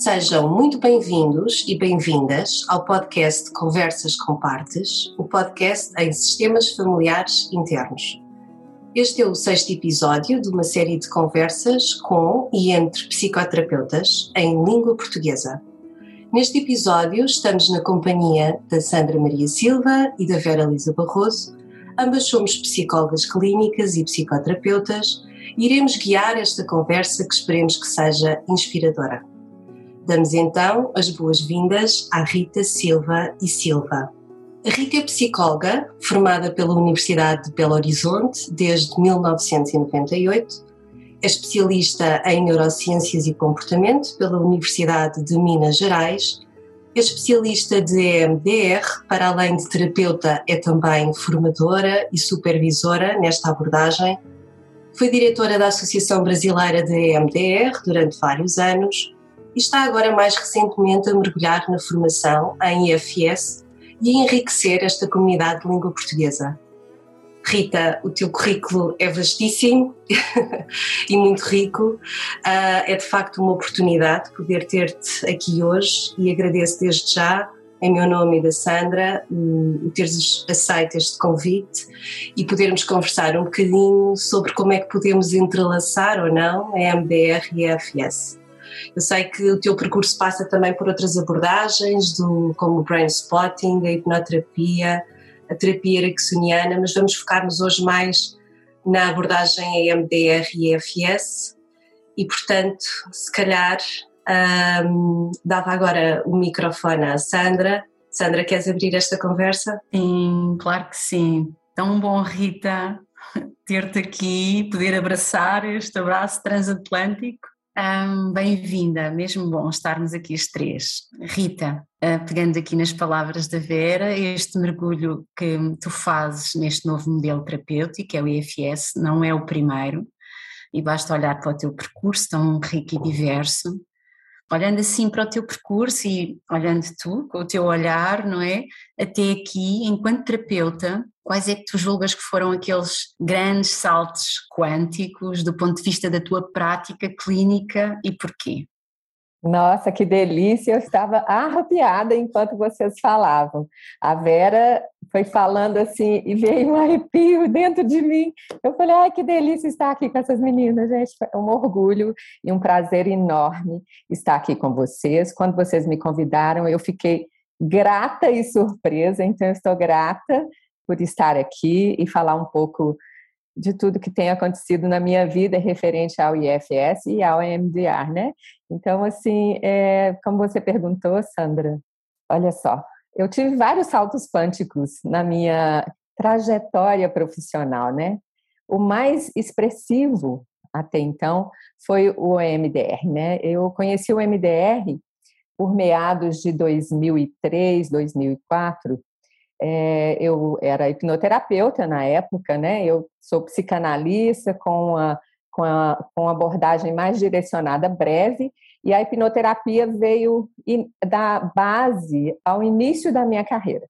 Sejam muito bem-vindos e bem-vindas ao podcast Conversas com Partes, o podcast em sistemas familiares internos. Este é o sexto episódio de uma série de conversas com e entre psicoterapeutas em língua portuguesa. Neste episódio estamos na companhia da Sandra Maria Silva e da Vera Lisa Barroso. Ambas somos psicólogas clínicas e psicoterapeutas e iremos guiar esta conversa que esperemos que seja inspiradora. Damos então as boas-vindas à Rita Silva e Silva. A Rita é psicóloga, formada pela Universidade de Belo Horizonte desde 1998, é especialista em neurociências e comportamento pela Universidade de Minas Gerais, é especialista de EMDR, para além de terapeuta, é também formadora e supervisora nesta abordagem. Foi diretora da Associação Brasileira de EMDR durante vários anos está agora mais recentemente a mergulhar na formação em IFS e a enriquecer esta comunidade de língua portuguesa. Rita, o teu currículo é vastíssimo e muito rico. Uh, é de facto uma oportunidade poder ter-te aqui hoje e agradeço desde já, em meu nome e da Sandra, o teres aceito este convite e podermos conversar um bocadinho sobre como é que podemos entrelaçar ou não a MDR e a AFS. Eu sei que o teu percurso passa também por outras abordagens, do, como o brain spotting, a hipnoterapia, a terapia ericksoniana, mas vamos focar-nos hoje mais na abordagem EMDR e EFS e, portanto, se calhar um, dava agora o microfone à Sandra. Sandra, queres abrir esta conversa? Sim, claro que sim. Tão bom, Rita, ter-te aqui, poder abraçar este abraço transatlântico um, Bem-vinda, mesmo bom estarmos aqui as três. Rita, uh, pegando aqui nas palavras da Vera, este mergulho que tu fazes neste novo modelo terapêutico, é o IFS, não é o primeiro, e basta olhar para o teu percurso tão rico e diverso, olhando assim para o teu percurso e olhando tu, com o teu olhar, não é? Até aqui, enquanto terapeuta, quais é que tu julgas que foram aqueles grandes saltos quânticos do ponto de vista da tua prática clínica e porquê? Nossa, que delícia! Eu estava arrepiada enquanto vocês falavam. A Vera foi falando assim e veio um arrepio dentro de mim. Eu falei, ai, que delícia estar aqui com essas meninas, gente. É um orgulho e um prazer enorme estar aqui com vocês. Quando vocês me convidaram, eu fiquei grata e surpresa, então eu estou grata por estar aqui e falar um pouco de tudo que tem acontecido na minha vida referente ao IFS e ao EMDR, né? Então, assim, é, como você perguntou, Sandra, olha só, eu tive vários saltos quânticos na minha trajetória profissional, né? O mais expressivo até então foi o EMDR, né? Eu conheci o EMDR por meados de 2003, 2004, é, eu era hipnoterapeuta na época, né? Eu sou psicanalista com a, com a com abordagem mais direcionada breve e a hipnoterapia veio da base ao início da minha carreira.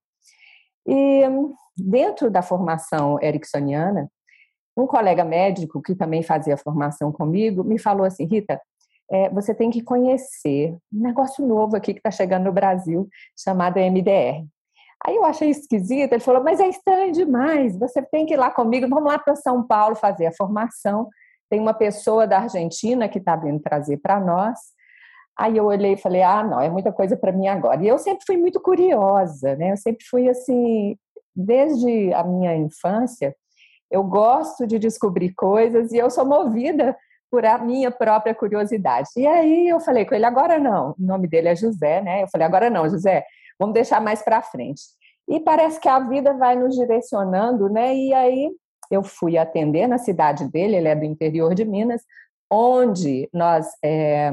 E dentro da formação ericksoniana, um colega médico que também fazia formação comigo me falou assim, Rita, é, você tem que conhecer um negócio novo aqui que está chegando no Brasil chamado MDR. Aí eu achei esquisito, ele falou, mas é estranho demais, você tem que ir lá comigo, vamos lá para São Paulo fazer a formação. Tem uma pessoa da Argentina que está vindo trazer para nós. Aí eu olhei e falei, ah, não, é muita coisa para mim agora. E eu sempre fui muito curiosa, né? Eu sempre fui assim, desde a minha infância, eu gosto de descobrir coisas e eu sou movida por a minha própria curiosidade. E aí eu falei com ele, agora não. O nome dele é José, né? Eu falei, agora não, José, vamos deixar mais para frente. E parece que a vida vai nos direcionando, né? E aí eu fui atender na cidade dele, ele é do interior de Minas, onde nós é,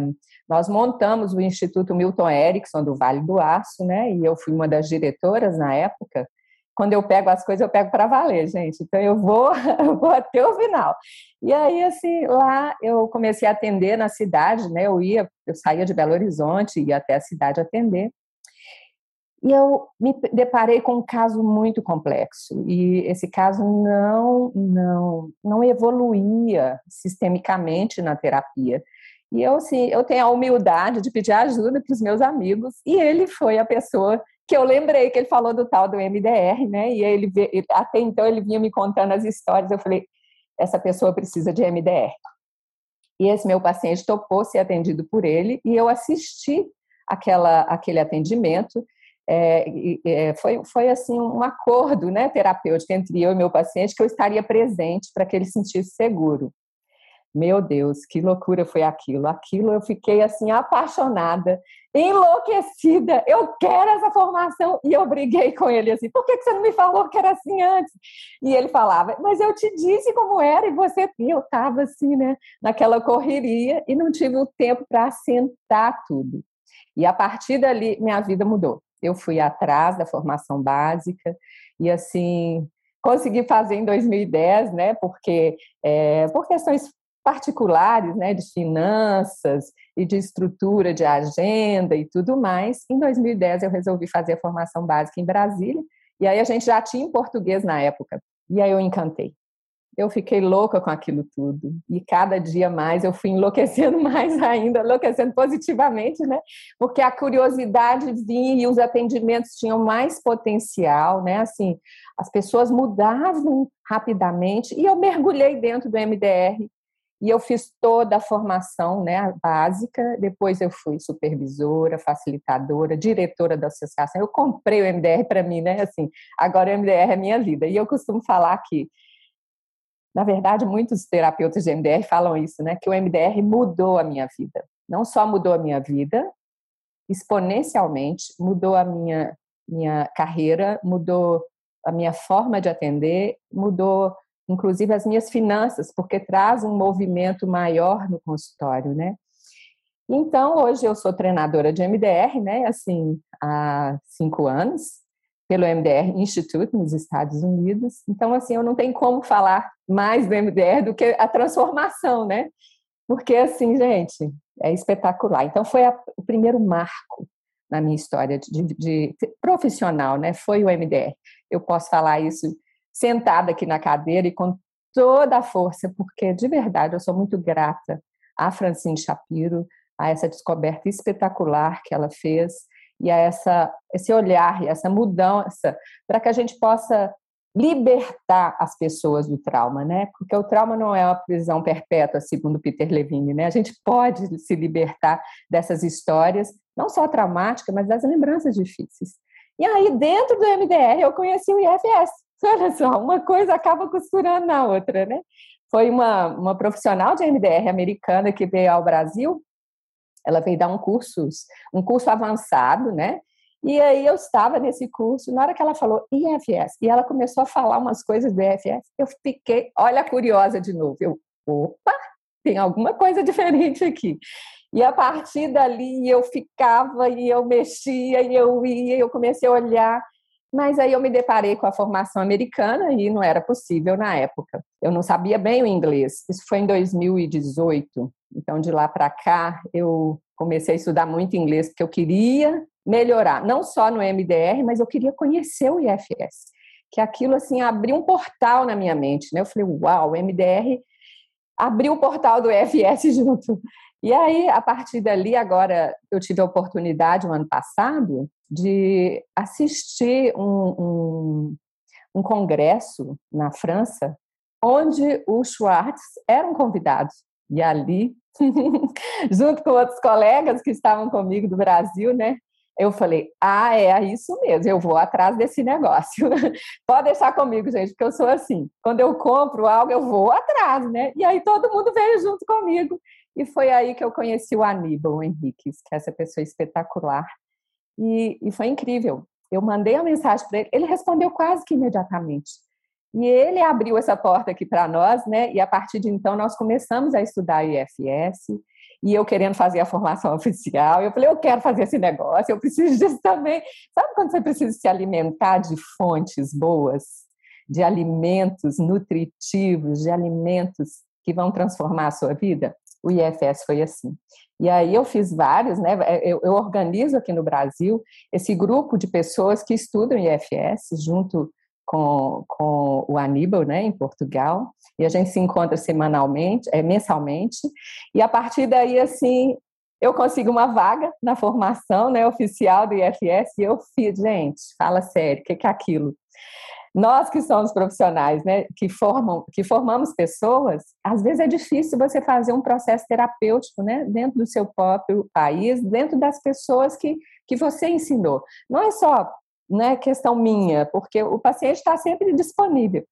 nós montamos o Instituto Milton Erickson do Vale do Aço, né? E eu fui uma das diretoras na época. Quando eu pego as coisas, eu pego para valer, gente. Então eu vou, eu vou até o final. E aí, assim, lá eu comecei a atender na cidade, né? Eu ia, eu saía de Belo Horizonte, ia até a cidade atender. E eu me deparei com um caso muito complexo e esse caso não não não evoluía sistemicamente na terapia. E eu, assim, eu tenho a humildade de pedir ajuda para os meus amigos, e ele foi a pessoa que eu lembrei que ele falou do tal do MDR, né? E ele, até então ele vinha me contando as histórias, eu falei, essa pessoa precisa de MDR. E esse meu paciente topou ser atendido por ele, e eu assisti aquela, aquele atendimento, é, é, foi, foi assim um acordo né, terapêutico entre eu e meu paciente que eu estaria presente para que ele sentisse seguro. Meu Deus, que loucura foi aquilo. Aquilo eu fiquei assim apaixonada, enlouquecida. Eu quero essa formação e eu briguei com ele assim. Por que você não me falou que era assim antes? E ele falava, mas eu te disse como era e você. E eu estava assim, né, naquela correria e não tive o tempo para assentar tudo. E a partir dali minha vida mudou eu fui atrás da formação básica e assim consegui fazer em 2010, né? Porque é, por questões particulares, né, de finanças e de estrutura de agenda e tudo mais. Em 2010 eu resolvi fazer a formação básica em Brasília e aí a gente já tinha em português na época. E aí eu encantei eu fiquei louca com aquilo tudo. E cada dia mais eu fui enlouquecendo mais ainda, enlouquecendo positivamente, né? Porque a curiosidade vinha e os atendimentos tinham mais potencial, né? Assim, as pessoas mudavam rapidamente e eu mergulhei dentro do MDR e eu fiz toda a formação, né, básica. Depois eu fui supervisora, facilitadora, diretora da associação. Eu comprei o MDR para mim, né? Assim, agora o MDR é minha vida. E eu costumo falar que na verdade, muitos terapeutas de MDR falam isso, né? Que o MDR mudou a minha vida. Não só mudou a minha vida, exponencialmente, mudou a minha, minha carreira, mudou a minha forma de atender, mudou inclusive as minhas finanças, porque traz um movimento maior no consultório, né? Então, hoje eu sou treinadora de MDR, né? Assim, há cinco anos pelo MDR Institute nos Estados Unidos. Então, assim, eu não tenho como falar mais do MDR do que a transformação, né? Porque, assim, gente, é espetacular. Então, foi a, o primeiro marco na minha história de, de, de, profissional, né? Foi o MDR. Eu posso falar isso sentada aqui na cadeira e com toda a força, porque de verdade eu sou muito grata a Francine Shapiro, a essa descoberta espetacular que ela fez e a essa, esse olhar e essa mudança para que a gente possa libertar as pessoas do trauma, né? Porque o trauma não é uma prisão perpétua, segundo Peter Levine, né? A gente pode se libertar dessas histórias, não só traumáticas, mas das lembranças difíceis. E aí, dentro do MDR, eu conheci o IFS. Olha só, uma coisa acaba costurando na outra, né? Foi uma, uma profissional de MDR americana que veio ao Brasil ela veio dar um curso, um curso avançado, né? E aí eu estava nesse curso, na hora que ela falou IFS, e ela começou a falar umas coisas do IFS, eu fiquei, olha, curiosa de novo. Eu, opa, tem alguma coisa diferente aqui. E a partir dali eu ficava e eu mexia e eu ia, e eu comecei a olhar mas aí eu me deparei com a formação americana e não era possível na época. Eu não sabia bem o inglês. Isso foi em 2018. Então, de lá para cá, eu comecei a estudar muito inglês porque eu queria melhorar, não só no MDR, mas eu queria conhecer o IFS. Que aquilo, assim, abriu um portal na minha mente, né? Eu falei, uau, o MDR abriu o portal do IFS junto. E aí, a partir dali, agora, eu tive a oportunidade, no ano passado, de assistir um, um, um congresso na França, onde o Schwartz era um convidado. E ali, junto com outros colegas que estavam comigo do Brasil, né? Eu falei, ah, é isso mesmo, eu vou atrás desse negócio. Pode deixar comigo, gente, porque eu sou assim. Quando eu compro algo, eu vou atrás, né? E aí todo mundo veio junto comigo. E foi aí que eu conheci o Aníbal Henriques, que é essa pessoa espetacular, e, e foi incrível. Eu mandei a mensagem para ele, ele respondeu quase que imediatamente. E ele abriu essa porta aqui para nós, né? E a partir de então nós começamos a estudar IFS. E eu querendo fazer a formação oficial, eu falei, eu quero fazer esse negócio, eu preciso disso também. Sabe quando você precisa se alimentar de fontes boas, de alimentos nutritivos, de alimentos que vão transformar a sua vida? O IFS foi assim. E aí eu fiz vários, né? É, eu, eu, organizo aqui no Brasil esse grupo de pessoas que estudam IFS junto com, com o Aníbal, né, em Portugal, e a gente se encontra semanalmente, é, mensalmente, e a partir daí, assim, eu consigo uma vaga na formação né, oficial do IFS e eu fiz, gente, fala sério, o que, que é aquilo? Nós que somos profissionais, né, que formam, que formamos pessoas, às vezes é difícil você fazer um processo terapêutico, né, dentro do seu próprio país, dentro das pessoas que, que você ensinou. Não é só né, questão minha, porque o paciente está sempre disponível.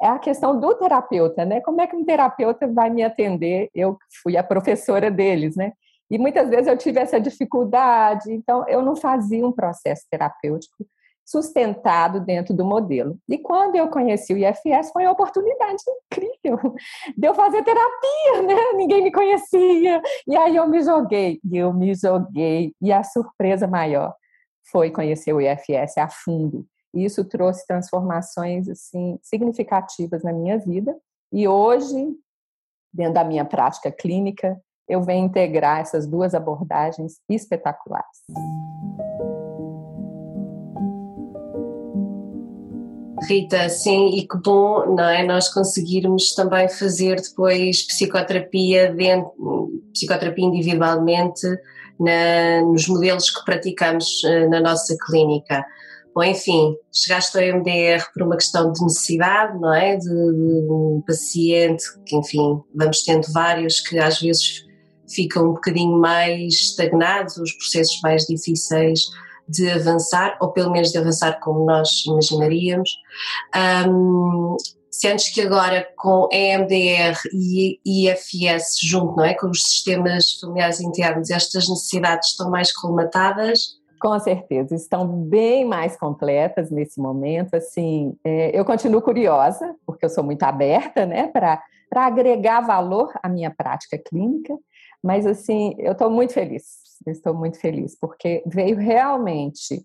É a questão do terapeuta, né? Como é que um terapeuta vai me atender? Eu fui a professora deles, né? E muitas vezes eu tive essa dificuldade, então eu não fazia um processo terapêutico sustentado dentro do modelo. E quando eu conheci o IFS, foi uma oportunidade incrível de eu fazer terapia, né? Ninguém me conhecia. E aí eu me joguei, e eu me joguei. E a surpresa maior foi conhecer o IFS a fundo. E isso trouxe transformações assim significativas na minha vida. E hoje, dentro da minha prática clínica, eu venho integrar essas duas abordagens espetaculares. Rita, sim, e que bom, não é? Nós conseguirmos também fazer depois psicoterapia, dentro, psicoterapia individualmente na, nos modelos que praticamos uh, na nossa clínica. Bom, enfim, chegaste ao MDR por uma questão de necessidade, não é? De, de um paciente, que enfim, vamos tendo vários que às vezes ficam um bocadinho mais estagnados, os processos mais difíceis de avançar, ou pelo menos de avançar como nós imaginaríamos. Um, sentes que agora com EMDR e IFS junto, não é? Com os sistemas familiares internos, estas necessidades estão mais colmatadas? Com certeza, estão bem mais completas nesse momento. Assim, é, eu continuo curiosa, porque eu sou muito aberta, né, para agregar valor à minha prática clínica. Mas, assim, eu estou muito feliz, estou muito feliz, porque veio realmente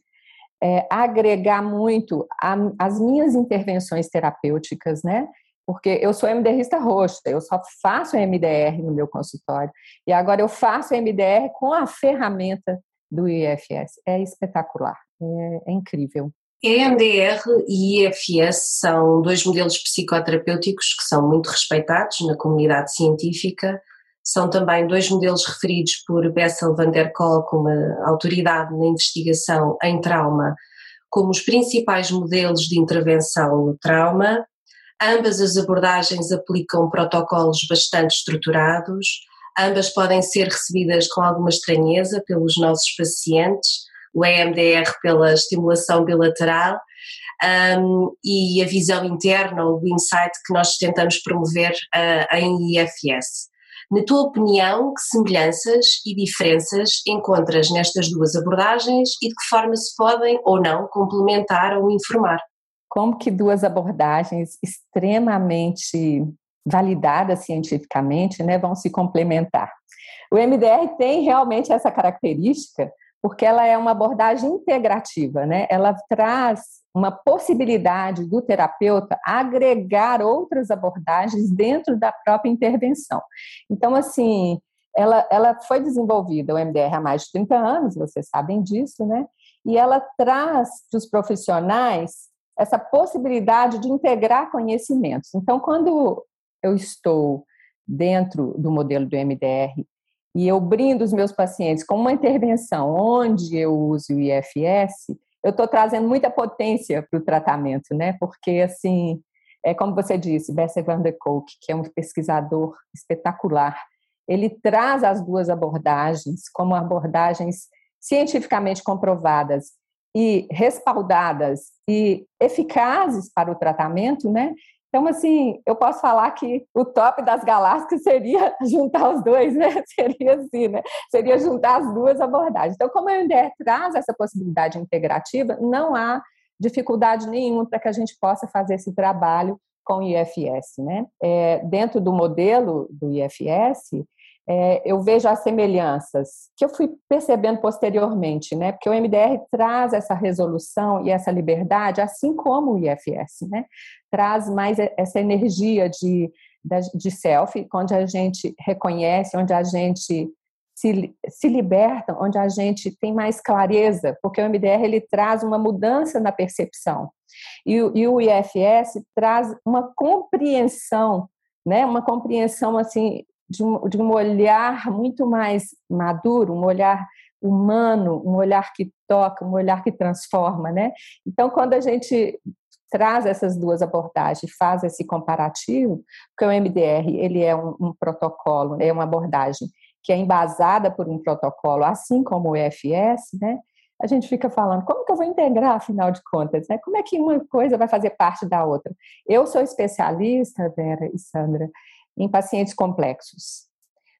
é, agregar muito a, as minhas intervenções terapêuticas, né? Porque eu sou MDRista roxa, eu só faço MDR no meu consultório. E agora eu faço MDR com a ferramenta do IFS. É espetacular, é, é incrível. EMDR e IFS são dois modelos psicoterapêuticos que são muito respeitados na comunidade científica são também dois modelos referidos por Bessel van der Kolk, uma autoridade na investigação em trauma, como os principais modelos de intervenção no trauma. Ambas as abordagens aplicam protocolos bastante estruturados, ambas podem ser recebidas com alguma estranheza pelos nossos pacientes, o EMDR pela estimulação bilateral um, e a visão interna, o insight que nós tentamos promover uh, em IFS. Na tua opinião, que semelhanças e diferenças encontras nestas duas abordagens e de que forma se podem ou não complementar ou informar? Como que duas abordagens extremamente validadas cientificamente né, vão se complementar? O MDR tem realmente essa característica porque ela é uma abordagem integrativa, né? Ela traz uma possibilidade do terapeuta agregar outras abordagens dentro da própria intervenção. Então, assim, ela, ela foi desenvolvida, o MDR, há mais de 30 anos, vocês sabem disso, né? E ela traz para os profissionais essa possibilidade de integrar conhecimentos. Então, quando eu estou dentro do modelo do MDR e eu brindo os meus pacientes com uma intervenção onde eu uso o IFS, eu estou trazendo muita potência para o tratamento, né? Porque, assim, é como você disse, Bessel van der Kolk, que é um pesquisador espetacular, ele traz as duas abordagens como abordagens cientificamente comprovadas e respaldadas e eficazes para o tratamento, né? Então, assim, eu posso falar que o top das galáxias seria juntar os dois, né? Seria assim, né? Seria juntar as duas abordagens. Então, como a UNDR traz essa possibilidade integrativa, não há dificuldade nenhuma para que a gente possa fazer esse trabalho com o IFS, né? É, dentro do modelo do IFS, é, eu vejo as semelhanças que eu fui percebendo posteriormente, né? Porque o MDR traz essa resolução e essa liberdade, assim como o IFS, né? Traz mais essa energia de, de self, onde a gente reconhece, onde a gente se, se liberta, onde a gente tem mais clareza, porque o MDR ele traz uma mudança na percepção. E, e o IFS traz uma compreensão, né, uma compreensão assim de um, de um olhar muito mais maduro, um olhar humano, um olhar que toca, um olhar que transforma, né? Então, quando a gente traz essas duas abordagens, faz esse comparativo, porque o MDR ele é um, um protocolo, é uma abordagem que é embasada por um protocolo, assim como o EFS, né? A gente fica falando, como que eu vou integrar, afinal de contas, né? Como é que uma coisa vai fazer parte da outra? Eu sou especialista, Vera e Sandra, em pacientes complexos.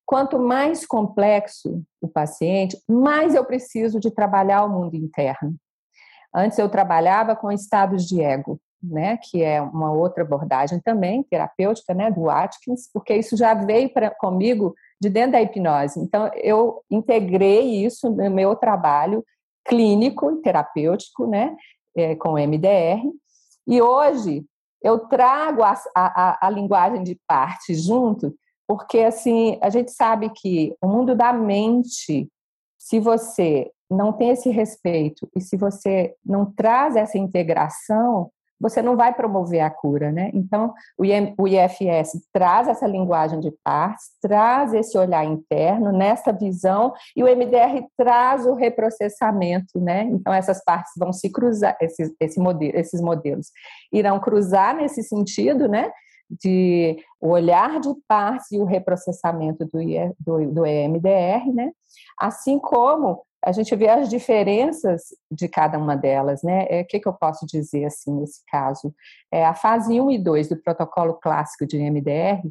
Quanto mais complexo o paciente, mais eu preciso de trabalhar o mundo interno. Antes eu trabalhava com estados de ego, né, que é uma outra abordagem também terapêutica, né, do Atkins, porque isso já veio para comigo de dentro da hipnose. Então eu integrei isso no meu trabalho clínico e terapêutico, né, é, com MDR. E hoje eu trago a, a, a linguagem de parte junto, porque assim a gente sabe que o mundo da mente, se você não tem esse respeito e se você não traz essa integração, você não vai promover a cura, né? Então, o IFS traz essa linguagem de partes, traz esse olhar interno, nessa visão, e o MDR traz o reprocessamento, né? Então, essas partes vão se cruzar, esses, esse modelo, esses modelos irão cruzar nesse sentido, né? De o olhar de partes e o reprocessamento do, do, do EMDR, né? Assim como a gente vê as diferenças de cada uma delas, né? É, o que, que eu posso dizer assim nesse caso? É, a fase 1 e 2 do protocolo clássico de MDR,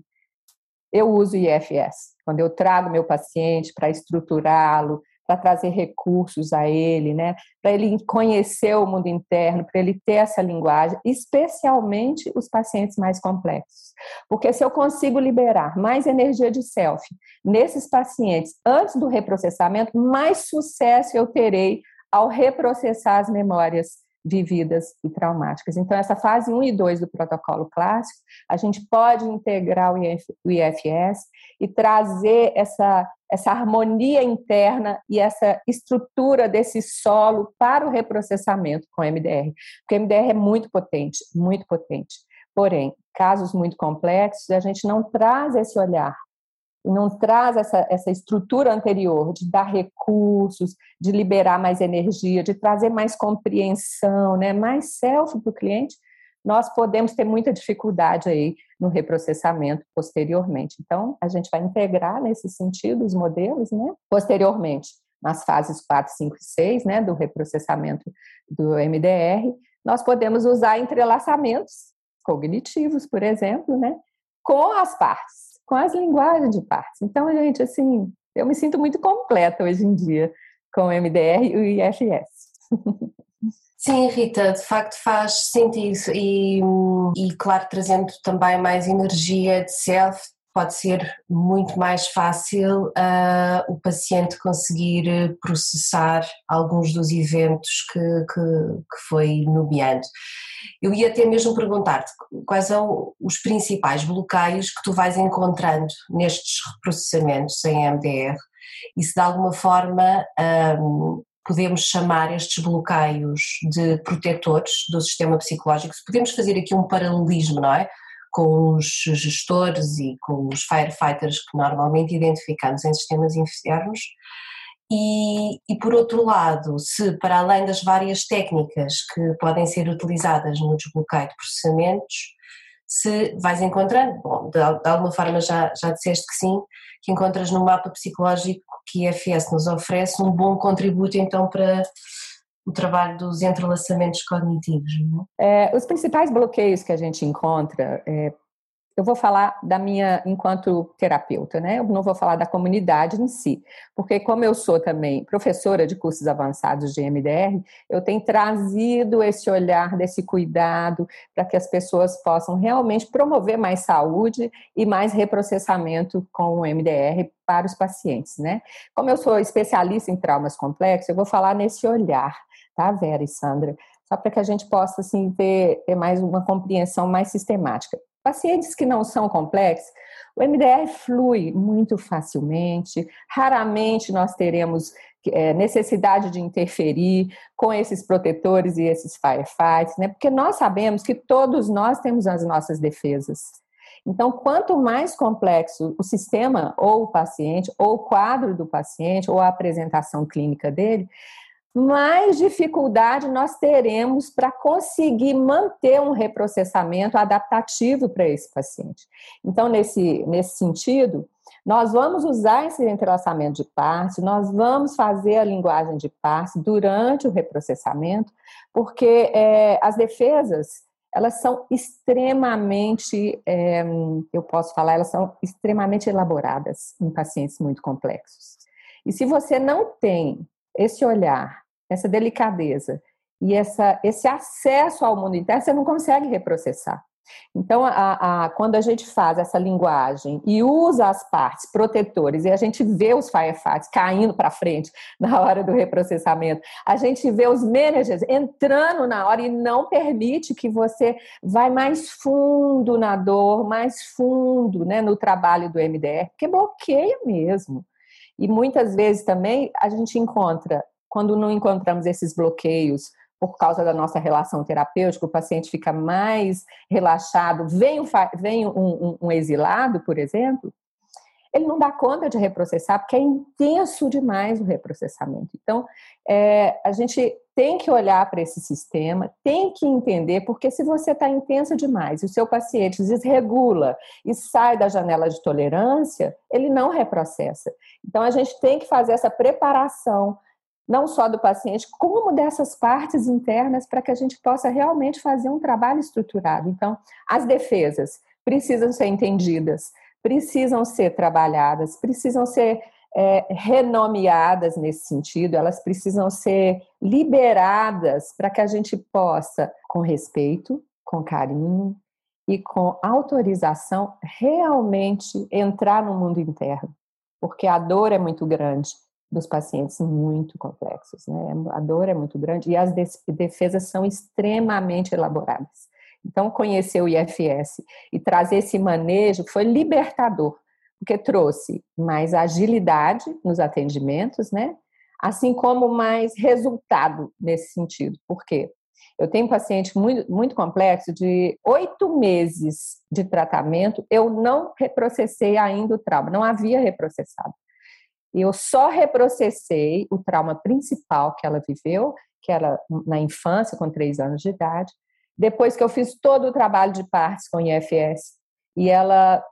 eu uso IFS. Quando eu trago meu paciente para estruturá-lo, para trazer recursos a ele, né? Para ele conhecer o mundo interno, para ele ter essa linguagem, especialmente os pacientes mais complexos. Porque se eu consigo liberar mais energia de self nesses pacientes antes do reprocessamento, mais sucesso eu terei ao reprocessar as memórias vividas e traumáticas. Então, essa fase 1 e 2 do protocolo clássico, a gente pode integrar o IFS e trazer essa, essa harmonia interna e essa estrutura desse solo para o reprocessamento com MDR. Porque MDR é muito potente, muito potente. Porém, casos muito complexos, a gente não traz esse olhar não traz essa, essa estrutura anterior de dar recursos, de liberar mais energia, de trazer mais compreensão, né, mais self para o cliente, nós podemos ter muita dificuldade aí no reprocessamento posteriormente. Então, a gente vai integrar nesse sentido os modelos, né, posteriormente, nas fases 4, 5 e 6, né, do reprocessamento do MDR, nós podemos usar entrelaçamentos cognitivos, por exemplo, né, com as partes com as linguagens de partes. Então, gente, assim, eu me sinto muito completa hoje em dia com o MDR e o IFS. Sim, Rita, de facto faz sentido e, e claro, trazendo também mais energia de self, pode ser muito mais fácil uh, o paciente conseguir processar alguns dos eventos que, que, que foi nomeando. Eu ia até mesmo perguntar-te quais são os principais bloqueios que tu vais encontrando nestes processamentos em MDR e se de alguma forma um, podemos chamar estes bloqueios de protetores do sistema psicológico, se podemos fazer aqui um paralelismo, não é? com os gestores e com os firefighters que normalmente identificamos em sistemas internos. E, e, por outro lado, se para além das várias técnicas que podem ser utilizadas no desbloqueio de processamentos, se vais encontrando, bom, de, de, alguma forma já, já disseste que sim, que encontras no mapa psicológico que a FS nos oferece um bom contributo então para o trabalho dos entrelaçamentos cognitivos. É? É, os principais bloqueios que a gente encontra, é, eu vou falar da minha enquanto terapeuta, né? Eu não vou falar da comunidade em si, porque como eu sou também professora de cursos avançados de MDR, eu tenho trazido esse olhar desse cuidado para que as pessoas possam realmente promover mais saúde e mais reprocessamento com o MDR para os pacientes, né? Como eu sou especialista em traumas complexos, eu vou falar nesse olhar tá, Vera e Sandra? Só para que a gente possa assim, ter, mais uma compreensão mais sistemática. Pacientes que não são complexos, o MDR flui muito facilmente, raramente nós teremos é, necessidade de interferir com esses protetores e esses firefights, né? Porque nós sabemos que todos nós temos as nossas defesas. Então, quanto mais complexo o sistema ou o paciente, ou o quadro do paciente, ou a apresentação clínica dele, mais dificuldade nós teremos para conseguir manter um reprocessamento adaptativo para esse paciente. Então, nesse, nesse sentido, nós vamos usar esse entrelaçamento de partes, nós vamos fazer a linguagem de partes durante o reprocessamento, porque é, as defesas elas são extremamente, é, eu posso falar, elas são extremamente elaboradas em pacientes muito complexos. E se você não tem esse olhar essa delicadeza e essa, esse acesso ao mundo interno, você não consegue reprocessar. Então, a, a, quando a gente faz essa linguagem e usa as partes protetores e a gente vê os firefights caindo para frente na hora do reprocessamento, a gente vê os managers entrando na hora e não permite que você vai mais fundo na dor, mais fundo né, no trabalho do MDR, porque bloqueia mesmo. E muitas vezes também a gente encontra quando não encontramos esses bloqueios por causa da nossa relação terapêutica, o paciente fica mais relaxado, vem, um, vem um, um, um exilado, por exemplo, ele não dá conta de reprocessar, porque é intenso demais o reprocessamento. Então, é, a gente tem que olhar para esse sistema, tem que entender, porque se você está intenso demais e o seu paciente desregula e sai da janela de tolerância, ele não reprocessa. Então, a gente tem que fazer essa preparação não só do paciente, como dessas partes internas para que a gente possa realmente fazer um trabalho estruturado. Então, as defesas precisam ser entendidas, precisam ser trabalhadas, precisam ser é, renomeadas nesse sentido, elas precisam ser liberadas para que a gente possa, com respeito, com carinho e com autorização, realmente entrar no mundo interno, porque a dor é muito grande dos pacientes muito complexos, né? A dor é muito grande e as defesas são extremamente elaboradas. Então, conhecer o IFS e trazer esse manejo foi libertador, porque trouxe mais agilidade nos atendimentos, né? Assim como mais resultado nesse sentido. Por quê? Eu tenho um paciente muito, muito complexo de oito meses de tratamento, eu não reprocessei ainda o trauma, não havia reprocessado. E eu só reprocessei o trauma principal que ela viveu, que era na infância, com três anos de idade, depois que eu fiz todo o trabalho de partes com IFS. E ela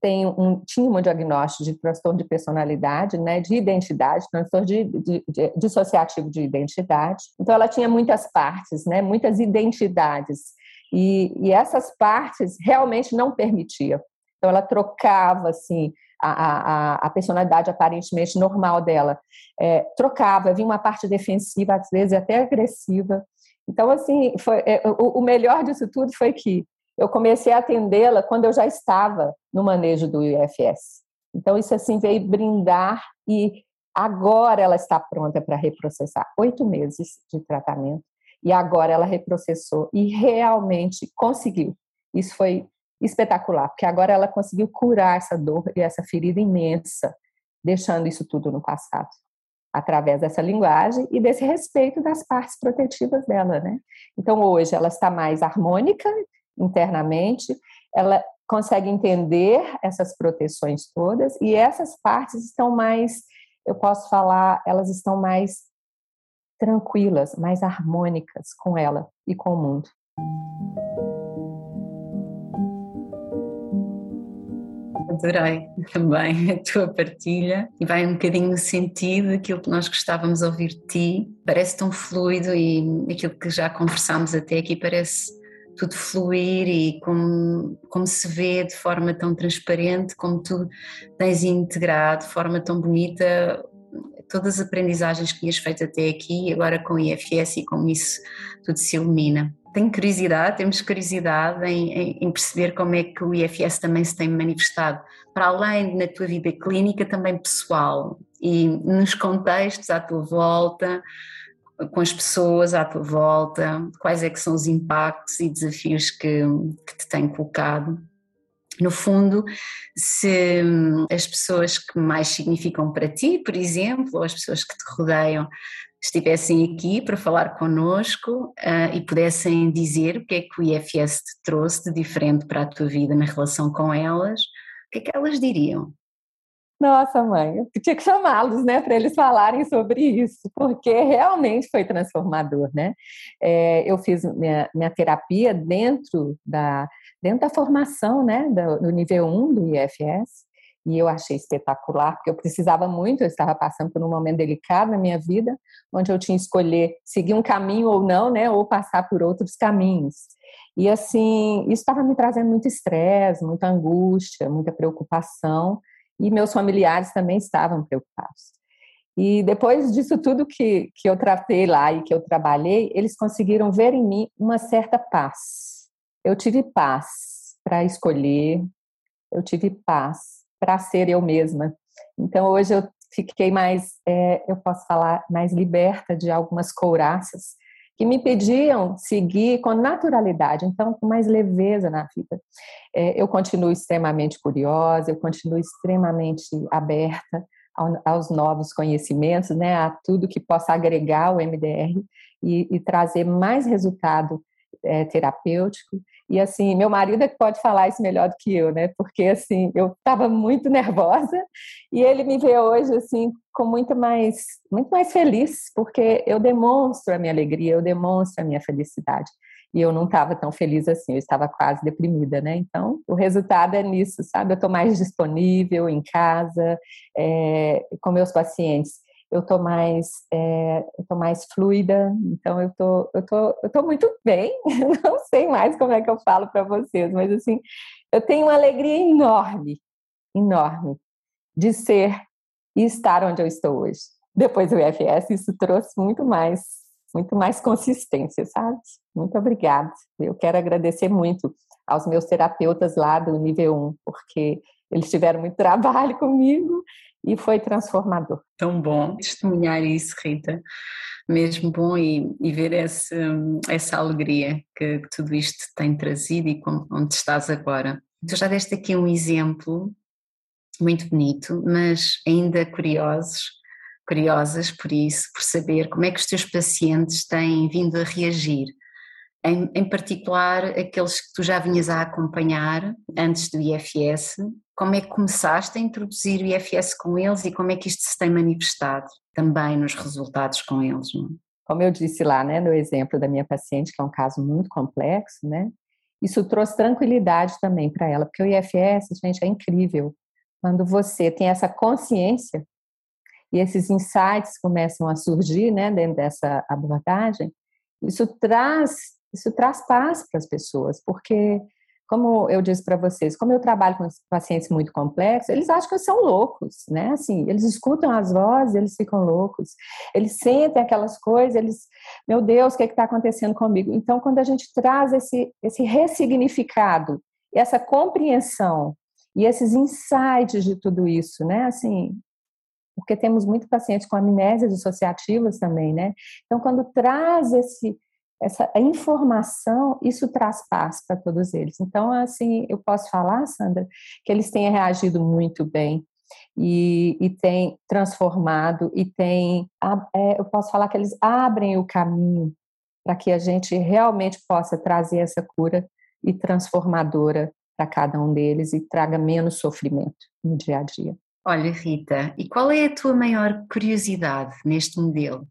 tem um, tinha um diagnóstico de transtorno de personalidade, né, de identidade, transtorno de, de, de, dissociativo de identidade. Então, ela tinha muitas partes, né, muitas identidades. E, e essas partes realmente não permitiam. Então, ela trocava, assim, a, a, a personalidade aparentemente normal dela. É, trocava, vinha uma parte defensiva, às vezes até agressiva. Então, assim, foi, é, o, o melhor disso tudo foi que eu comecei a atendê-la quando eu já estava no manejo do IFS. Então, isso assim veio brindar e agora ela está pronta para reprocessar. Oito meses de tratamento e agora ela reprocessou e realmente conseguiu. Isso foi espetacular, porque agora ela conseguiu curar essa dor e essa ferida imensa, deixando isso tudo no passado, através dessa linguagem e desse respeito das partes protetivas dela, né? Então hoje ela está mais harmônica internamente, ela consegue entender essas proteções todas e essas partes estão mais, eu posso falar, elas estão mais tranquilas, mais harmônicas com ela e com o mundo. Adorei também a tua partilha e vai um bocadinho no sentido daquilo que nós gostávamos de ouvir de ti. Parece tão fluido e aquilo que já conversámos até aqui parece tudo fluir e como, como se vê de forma tão transparente, como tu tens integrado de forma tão bonita todas as aprendizagens que tinhas feito até aqui, agora com IFS e como isso tudo se ilumina tenho curiosidade, temos curiosidade em, em, em, perceber como é que o IFS também se tem manifestado, para além na tua vida clínica, também pessoal e nos contextos à tua volta, com as pessoas à tua volta, quais é que são os impactos e desafios que, que te têm colocado. no fundo, se hum, as pessoas que mais significam para ti, por exemplo, ou as pessoas que te rodeiam, estivessem aqui para falar connosco uh, e pudessem dizer o que é que o IFS te trouxe de diferente para a tua vida na relação com elas, o que é que elas diriam? Nossa, mãe, eu tinha que chamá-los, né, para eles falarem sobre isso, porque realmente foi transformador, né? É, eu fiz minha, minha terapia dentro da, dentro da formação, né, do, do nível 1 do IFS, e eu achei espetacular, porque eu precisava muito, eu estava passando por um momento delicado na minha vida, onde eu tinha que escolher seguir um caminho ou não, né, ou passar por outros caminhos. E assim, isso estava me trazendo muito estresse, muita angústia, muita preocupação, e meus familiares também estavam preocupados. E depois disso tudo que, que eu tratei lá e que eu trabalhei, eles conseguiram ver em mim uma certa paz. Eu tive paz para escolher, eu tive paz para ser eu mesma. Então hoje eu fiquei mais, é, eu posso falar, mais liberta de algumas couraças que me pediam seguir com naturalidade, então com mais leveza na vida. É, eu continuo extremamente curiosa, eu continuo extremamente aberta aos novos conhecimentos, né, a tudo que possa agregar o MDR e, e trazer mais resultado é, terapêutico. E assim, meu marido é que pode falar isso melhor do que eu, né? Porque assim, eu estava muito nervosa e ele me vê hoje assim com muito mais, muito mais feliz, porque eu demonstro a minha alegria, eu demonstro a minha felicidade. E eu não estava tão feliz assim, eu estava quase deprimida, né? Então, o resultado é nisso, sabe? Eu estou mais disponível em casa, é, com meus pacientes eu tô mais é, eu tô mais fluida, então eu tô eu tô eu tô muito bem. Não sei mais como é que eu falo para vocês, mas assim, eu tenho uma alegria enorme, enorme de ser e estar onde eu estou hoje. Depois do IFS, isso trouxe muito mais muito mais consistência, sabe? Muito obrigada. Eu quero agradecer muito aos meus terapeutas lá do nível 1, porque eles tiveram muito trabalho comigo e foi transformador. Tão bom testemunhar isso, Rita. Mesmo bom e, e ver essa, essa alegria que, que, tudo isto tem trazido e com, onde estás agora. Tu já deste aqui um exemplo muito bonito, mas ainda curiosos, curiosas por isso, por saber como é que os teus pacientes têm vindo a reagir em, em, particular aqueles que tu já vinhas a acompanhar antes do IFS, como é que começaste a introduzir o IFS com eles e como é que isto se tem manifestado também nos resultados com eles? Não? É? Como eu disse lá, né, no exemplo da minha paciente, que é um caso muito complexo, né, isso trouxe tranquilidade também para ela, porque o IFS, gente, é incrível. Quando você tem essa consciência e esses insights começam a surgir, né, dentro dessa abordagem, isso traz isso traz paz para as pessoas, porque, como eu disse para vocês, como eu trabalho com pacientes muito complexos, eles acham que são loucos, né? Assim, eles escutam as vozes, eles ficam loucos, eles sentem aquelas coisas, eles, meu Deus, o que é está acontecendo comigo? Então, quando a gente traz esse, esse ressignificado, essa compreensão e esses insights de tudo isso, né? Assim, porque temos muitos pacientes com amnésias dissociativas também, né? Então, quando traz esse essa informação, isso traz paz para todos eles. Então, assim, eu posso falar, Sandra, que eles têm reagido muito bem e, e têm transformado e têm, é, eu posso falar que eles abrem o caminho para que a gente realmente possa trazer essa cura e transformadora para cada um deles e traga menos sofrimento no dia a dia. Olha, Rita, e qual é a tua maior curiosidade neste modelo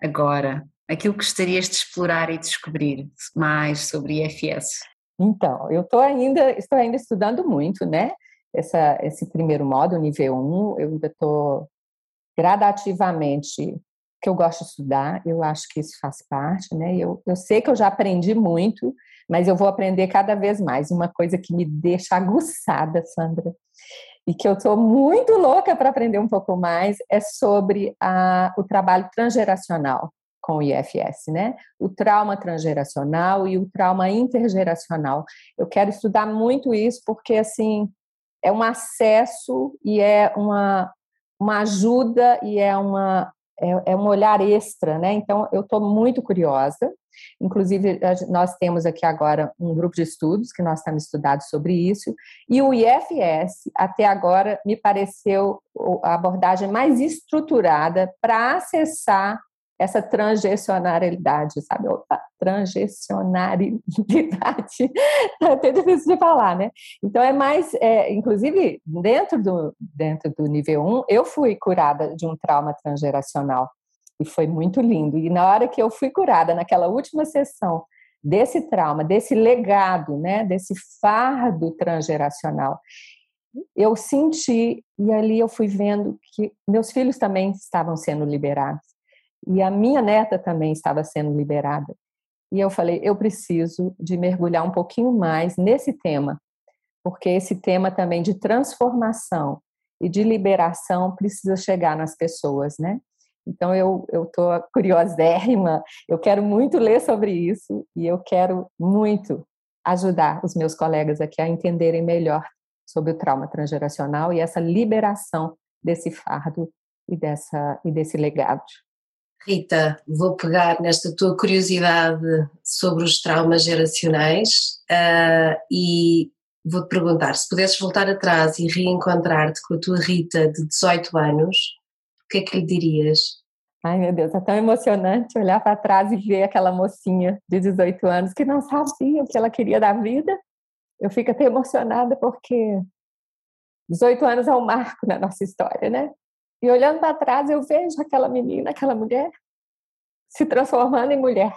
agora, aquilo que gostarias de explorar e descobrir mais sobre IFS? Então, eu estou ainda, estou ainda estudando muito, né? Essa, esse primeiro módulo, nível 1, eu ainda estou gradativamente, que eu gosto de estudar, eu acho que isso faz parte, né? Eu, eu sei que eu já aprendi muito, mas eu vou aprender cada vez mais. Uma coisa que me deixa aguçada, Sandra, e que eu estou muito louca para aprender um pouco mais, é sobre a, o trabalho transgeracional com o IFS, né? O trauma transgeracional e o trauma intergeracional. Eu quero estudar muito isso porque assim é um acesso e é uma uma ajuda e é uma é, é um olhar extra, né? Então, eu estou muito curiosa. Inclusive, nós temos aqui agora um grupo de estudos que nós estamos estudando sobre isso, e o IFS, até agora, me pareceu a abordagem mais estruturada para acessar essa transgestionalidade, sabe? Opa, transgestionalidade, é até difícil de falar, né? Então é mais, é, inclusive dentro do dentro do nível 1, eu fui curada de um trauma transgeracional e foi muito lindo. E na hora que eu fui curada naquela última sessão desse trauma, desse legado, né, desse fardo transgeracional, eu senti e ali eu fui vendo que meus filhos também estavam sendo liberados e a minha neta também estava sendo liberada. E eu falei, eu preciso de mergulhar um pouquinho mais nesse tema, porque esse tema também de transformação e de liberação precisa chegar nas pessoas, né? Então eu eu tô curiosérrima, eu quero muito ler sobre isso e eu quero muito ajudar os meus colegas aqui a entenderem melhor sobre o trauma transgeracional e essa liberação desse fardo e dessa e desse legado. Rita, vou pegar nesta tua curiosidade sobre os traumas geracionais uh, e vou-te perguntar: se pudesses voltar atrás e reencontrar-te com a tua Rita de 18 anos, o que é que lhe dirias? Ai meu Deus, é tão emocionante olhar para trás e ver aquela mocinha de 18 anos que não sabia o que ela queria da vida. Eu fico até emocionada porque 18 anos é um marco na nossa história, né? E olhando para trás, eu vejo aquela menina, aquela mulher, se transformando em mulher.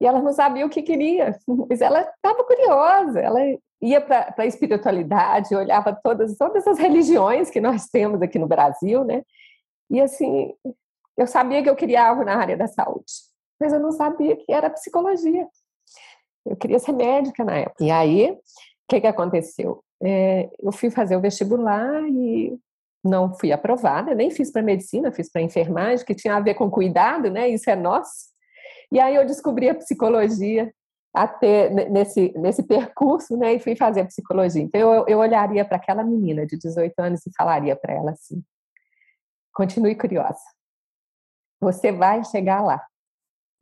E ela não sabia o que queria, mas ela estava curiosa, ela ia para a espiritualidade, olhava todas, todas as religiões que nós temos aqui no Brasil, né? E assim, eu sabia que eu queria algo na área da saúde, mas eu não sabia que era psicologia. Eu queria ser médica na época. E aí, o que, que aconteceu? É, eu fui fazer o vestibular e não fui aprovada, nem fiz para medicina, fiz para enfermagem, que tinha a ver com cuidado, né? Isso é nosso. E aí eu descobri a psicologia até nesse, nesse percurso, né? E fui fazer a psicologia. Então eu, eu olharia para aquela menina de 18 anos e falaria para ela assim: continue curiosa. Você vai chegar lá.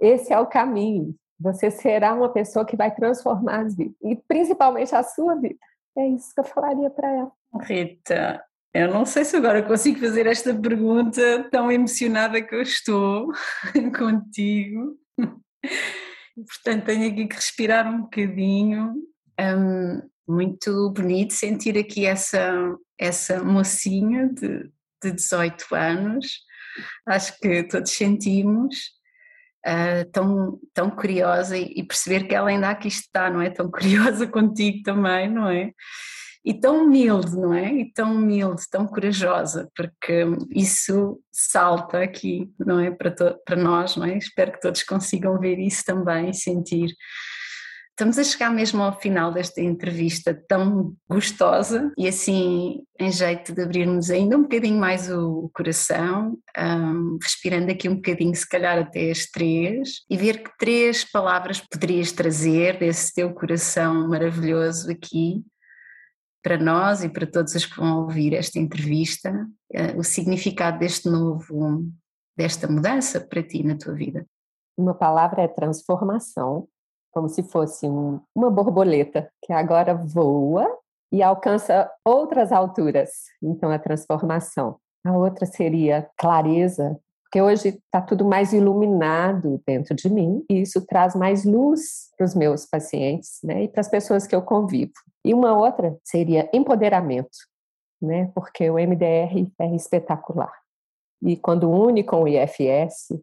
Esse é o caminho. Você será uma pessoa que vai transformar as vidas, e principalmente a sua vida. É isso que eu falaria para ela. Rita, eu não sei se agora consigo fazer esta pergunta tão emocionada que eu estou contigo. Portanto, tenho aqui que respirar um bocadinho. Um, muito bonito sentir aqui essa, essa mocinha de, de 18 anos. Acho que todos sentimos. Uh, tão, tão curiosa e, e perceber que ela ainda aqui está, não é? Tão curiosa contigo também, não é? E tão humilde, não é? E tão humilde, tão corajosa, porque isso salta aqui, não é? Para, para nós, não é? Espero que todos consigam ver isso também e sentir. Estamos a chegar mesmo ao final desta entrevista tão gostosa e assim, em jeito de abrirmos ainda um bocadinho mais o coração, um, respirando aqui um bocadinho, se calhar até as três, e ver que três palavras poderias trazer desse teu coração maravilhoso aqui para nós e para todos os que vão ouvir esta entrevista, eh, o significado deste novo, desta mudança para ti na tua vida? Uma palavra é transformação, como se fosse um, uma borboleta que agora voa e alcança outras alturas. Então, a transformação. A outra seria clareza, porque hoje está tudo mais iluminado dentro de mim e isso traz mais luz para os meus pacientes né, e para as pessoas que eu convivo. E uma outra seria empoderamento, né, porque o MDR é espetacular. E quando une com o IFS,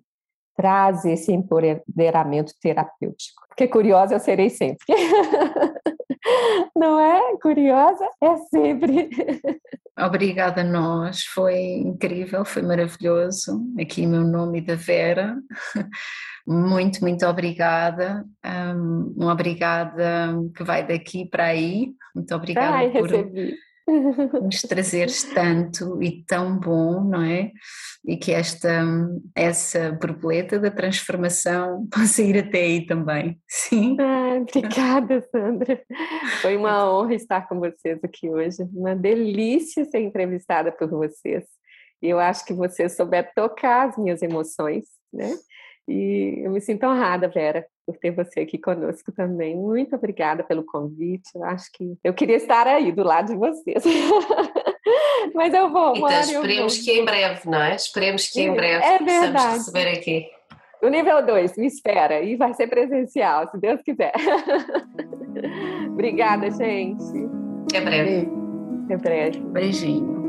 traz esse empoderamento terapêutico. Porque curiosa eu serei sempre. Não é? Curiosa é sempre. Obrigada a nós, foi incrível, foi maravilhoso. Aqui meu nome é da Vera. Muito, muito obrigada. Um, obrigada que vai daqui para aí. Muito obrigada Ai, por recebi. Nos trazeres tanto e tão bom, não é? E que esta essa borboleta da transformação possa ir até aí também. Sim. Ah, obrigada, Sandra. Foi uma honra estar com vocês aqui hoje. Uma delícia ser entrevistada por vocês. eu acho que você souber tocar as minhas emoções, né? E eu me sinto honrada, Vera, por ter você aqui conosco também. Muito obrigada pelo convite. Eu acho que eu queria estar aí do lado de vocês. Mas eu vou. Então, esperemos que em breve, não é? Esperemos que em breve é possamos receber aqui. O nível 2, me espera, e vai ser presencial, se Deus quiser. Obrigada, gente. Até breve. Até breve. Beijinho.